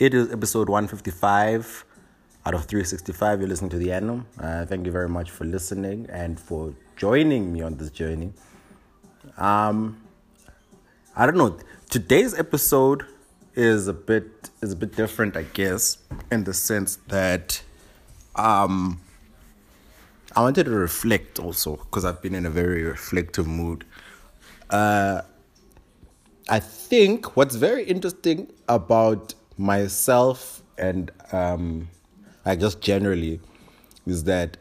It is episode 155 out of 365. You're listening to The Annum. Uh, thank you very much for listening and for joining me on this journey. Um, I don't know. Today's episode is a bit is a bit different, I guess, in the sense that um, I wanted to reflect also because I've been in a very reflective mood. Uh, I think what's very interesting about myself and um, I just generally is that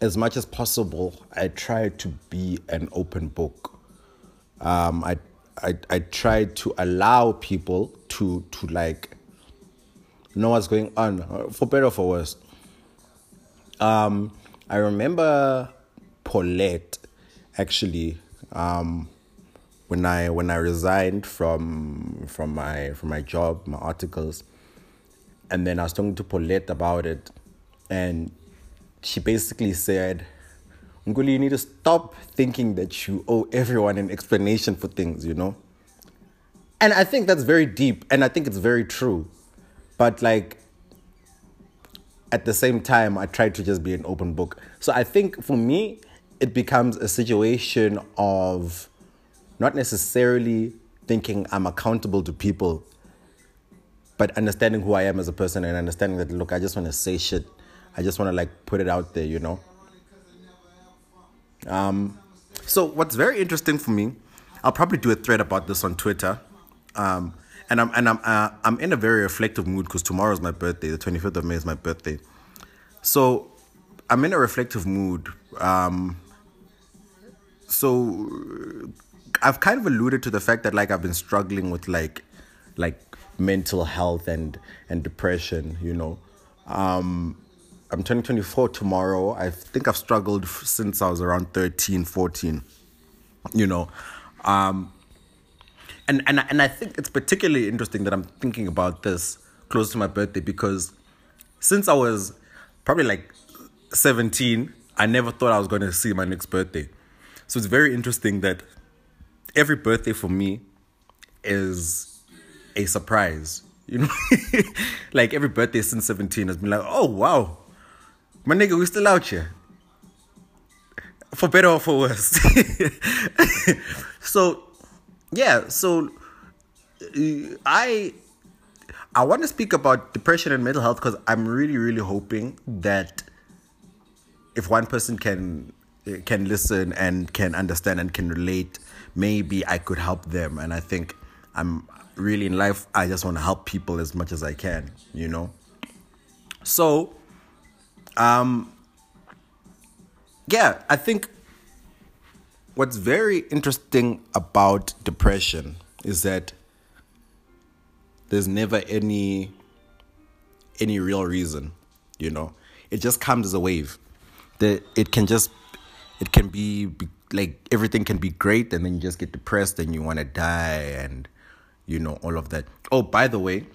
as much as possible, I try to be an open book. Um, I, I I try to allow people to to like know what's going on, for better or for worse. Um, I remember Paulette actually um, when I when I resigned from from my from my job, my articles, and then I was talking to Paulette about it, and she basically said, Nguli, you need to stop thinking that you owe everyone an explanation for things, you know? And I think that's very deep, and I think it's very true. But like at the same time, I try to just be an open book. So I think for me, it becomes a situation of not necessarily thinking I'm accountable to people, but understanding who I am as a person and understanding that, look, I just want to say shit. I just want to like put it out there, you know? Um, so what's very interesting for me, I'll probably do a thread about this on Twitter. Um, and I'm and I'm uh, I'm in a very reflective mood because tomorrow's my birthday. The 25th of May is my birthday. So I'm in a reflective mood. Um, so I've kind of alluded to the fact that like I've been struggling with like like mental health and and depression, you know. Um I'm turning 24 tomorrow. I think I've struggled since I was around 13, 14, you know. Um and and and I think it's particularly interesting that I'm thinking about this close to my birthday because since I was probably like 17, I never thought I was going to see my next birthday. So it's very interesting that every birthday for me is a surprise. You know, like every birthday since 17 has been like, oh wow, my nigga, we still out here. For better or for worse. so yeah, so uh, I I want to speak about depression and mental health because I'm really, really hoping that if one person can can listen and can understand and can relate, maybe I could help them. And I think I'm really in life. I just want to help people as much as I can, you know. So, um, yeah, I think what's very interesting about depression is that there's never any any real reason you know it just comes as a wave that it can just it can be, like everything can be great and then you just get depressed and you want to die and you know all of that. Oh by the way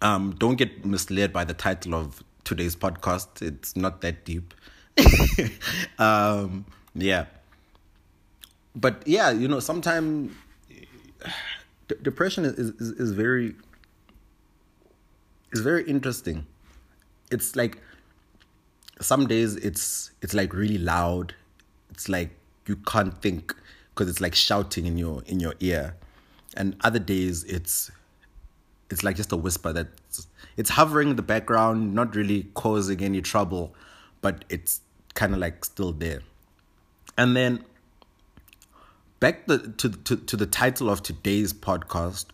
um don't get misled by the title of today's podcast. It's not that deep. Um yeah. But yeah, you know, sometimes depression is, is is very is very interesting. It's like some days it's it's like really loud. It's like you can't think because it's like shouting in your in your ear, and other days it's it's like just a whisper that it's hovering in the background, not really causing any trouble, but it's kind of like still there. And then back the, to, to, to the title of today's podcast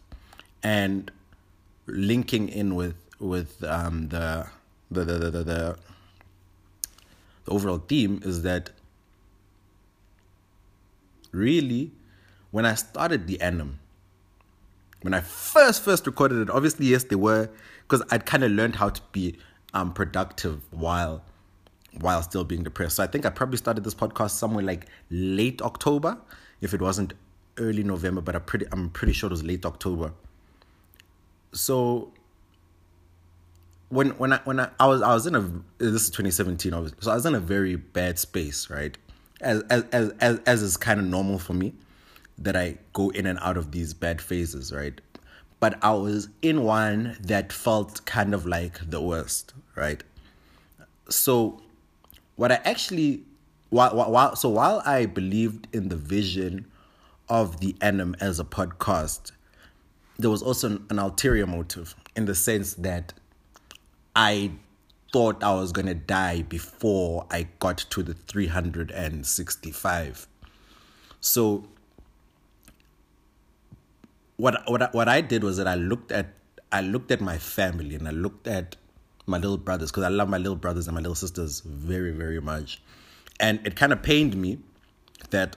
and linking in with with um, the, the, the, the, the, the overall theme is that really when I started the Annum, when I first first recorded it, obviously yes they were because I'd kind of learned how to be um, productive while while still being depressed. So I think I probably started this podcast somewhere like late October if it wasn't early November, but I'm pretty I'm pretty sure it was late October. So when when I when I, I was I was in a this is 2017 obviously, so I was in a very bad space, right? As as as as, as is kind of normal for me that I go in and out of these bad phases, right? but I was in one that felt kind of like the worst, right? So, what I actually, while, while so while I believed in the vision of the Annum as a podcast, there was also an, an ulterior motive in the sense that I thought I was going to die before I got to the 365. So what what what I did was that I looked at I looked at my family and I looked at my little brothers because I love my little brothers and my little sisters very very much, and it kind of pained me that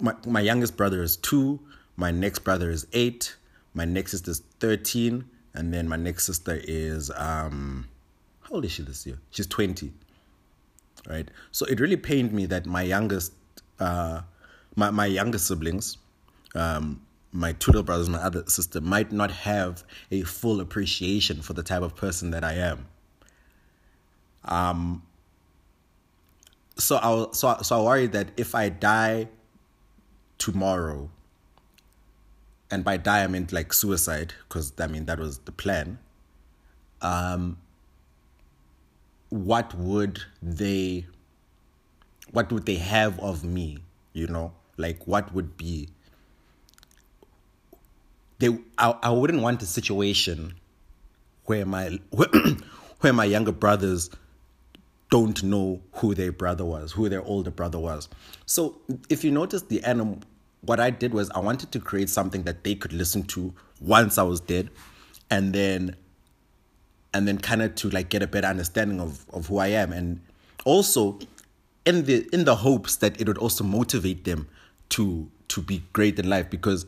my my youngest brother is two, my next brother is eight, my next sister is thirteen, and then my next sister is um, how old is she this year? She's twenty. Right, so it really pained me that my youngest, uh, my my youngest siblings, um, my two little brothers, my other sister, might not have a full appreciation for the type of person that I am. Um. So I so so I worry that if I die tomorrow, and by die I meant like suicide, because I mean that was the plan. Um. What would they? What would they have of me? You know, like what would be they I, I wouldn't want a situation where my where my younger brothers don't know who their brother was, who their older brother was. So if you notice the Annum what I did was I wanted to create something that they could listen to once I was dead and then and then kind of to like get a better understanding of, of who I am and also in the in the hopes that it would also motivate them to to be great in life because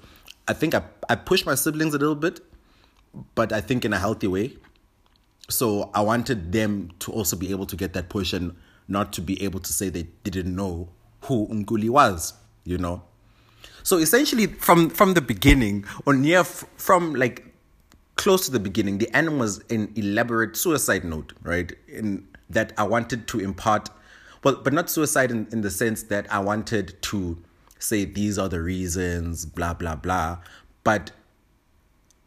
I think I, I pushed my siblings a little bit, but I think in a healthy way. So I wanted them to also be able to get that push and not to be able to say they didn't know who Nguli was, you know. So essentially, from from the beginning, or near f- from like close to the beginning, the Annum was an elaborate suicide note, right? In that I wanted to impart, well, but not suicide in, in the sense that I wanted to say these are the reasons, blah, blah, blah. But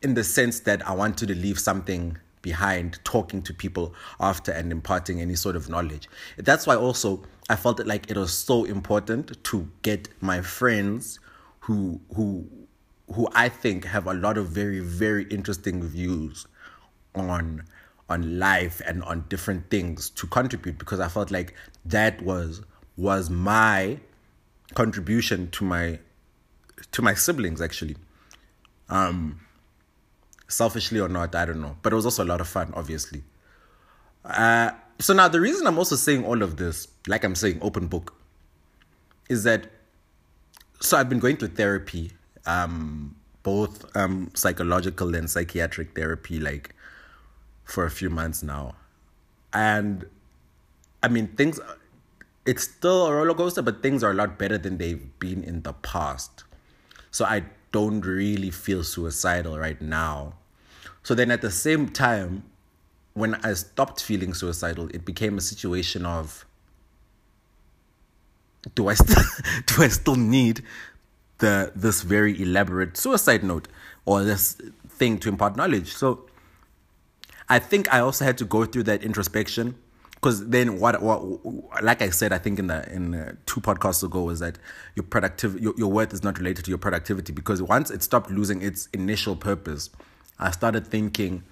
in the sense that I wanted to leave something behind talking to people after and imparting any sort of knowledge. That's why also I felt like it was so important to get my friends who who who I think have a lot of very very interesting views on on life and on different things to contribute because I felt like that was was my contribution to my to my siblings actually. Um selfishly or not, I don't know. But it was also a lot of fun, obviously. Uh so now the reason I'm also saying all of this, like I'm saying open book, is that so I've been going to therapy, um, both um psychological and psychiatric therapy like for a few months now. And I mean things it's still a roller coaster, but things are a lot better than they've been in the past. So I don't really feel suicidal right now. So then at the same time, when I stopped feeling suicidal, it became a situation of do I still do I still need the this very elaborate suicide note or this thing to impart knowledge? So I think I also had to go through that introspection because then what what like I said I think in the in the two podcasts ago was that your productive your, your worth is not related to your productivity because once it stopped losing its initial purpose I started thinking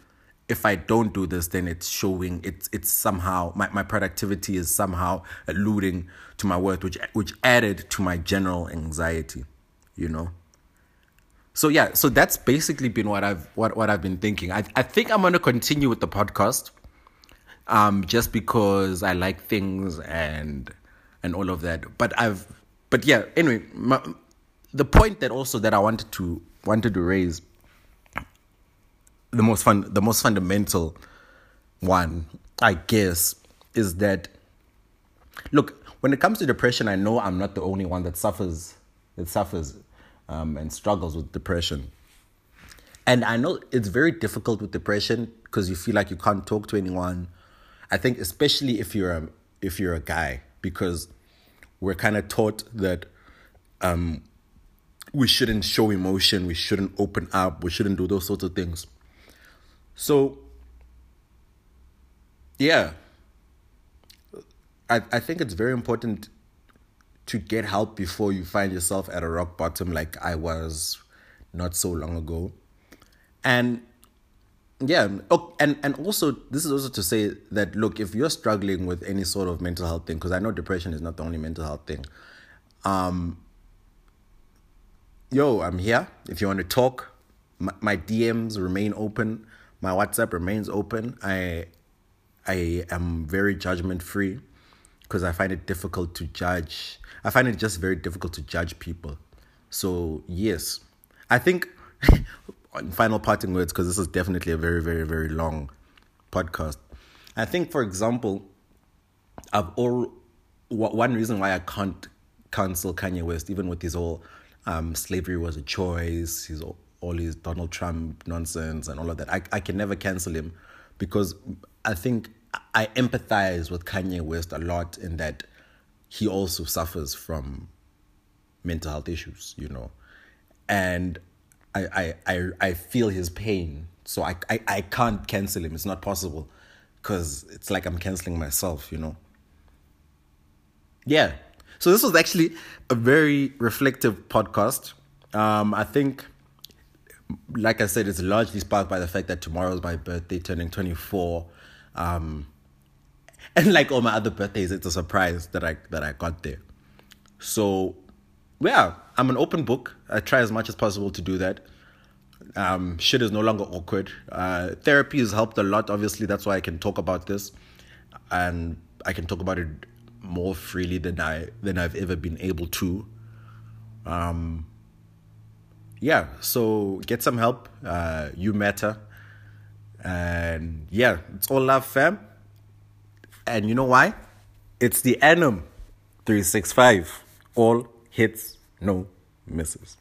if I don't do this then it's showing it's it's somehow my, my productivity is somehow alluding to my worth which which added to my general anxiety you know so yeah so that's basically been what I've what, what I've been thinking I I think I'm to continue with the podcast um, just because I like things and and all of that. But I've but yeah. Anyway, my, the point that also that I wanted to wanted to raise the most fun the most fundamental one, I guess, is that look when it comes to depression, I know I'm not the only one that suffers that suffers um, and struggles with depression. And I know it's very difficult with depression because you feel like you can't talk to anyone I think especially if you're a if you're a guy because we're kind of taught that um, we shouldn't show emotion, we shouldn't open up, we shouldn't do those sorts of things. So, yeah, I, I think it's very important to get help before you find yourself at a rock bottom like I was not so long ago. And yeah, and and also this is also to say that look, if you're struggling with any sort of mental health thing, because I know depression is not the only mental health thing. Um, yo, I'm here. If you want to talk, my, my DMs remain open. My WhatsApp remains open. I I am very judgment free because I find it difficult to judge. I find it just very difficult to judge people. So yes, I think final parting words because this is definitely a very very very long podcast. I think, for example, I've all one reason why I can't cancel Kanye West, even with his whole um, slavery was a choice, his all his Donald Trump nonsense and all of that. I I can never cancel him because I think I empathize with Kanye West a lot in that he also suffers from mental health issues, you know, and I, I, I, I feel his pain. So I, I, I can't cancel him. It's not possible because it's like I'm canceling myself, you know. Yeah. So this was actually a very reflective podcast. Um, I think, like I said, it's largely sparked by the fact that tomorrow's my birthday, turning 24. Um, and like all my other birthdays, it's a surprise that I that I got there. So yeah, I'm an open book. I try as much as possible to do that. Um, shit is no longer awkward. Uh, therapy has helped a lot. Obviously, that's why I can talk about this, and I can talk about it more freely than I than I've ever been able to. Um, yeah, so get some help. Uh, you matter, and yeah, it's all love, fam. And you know why? It's the Annum 365. All hits, no misses.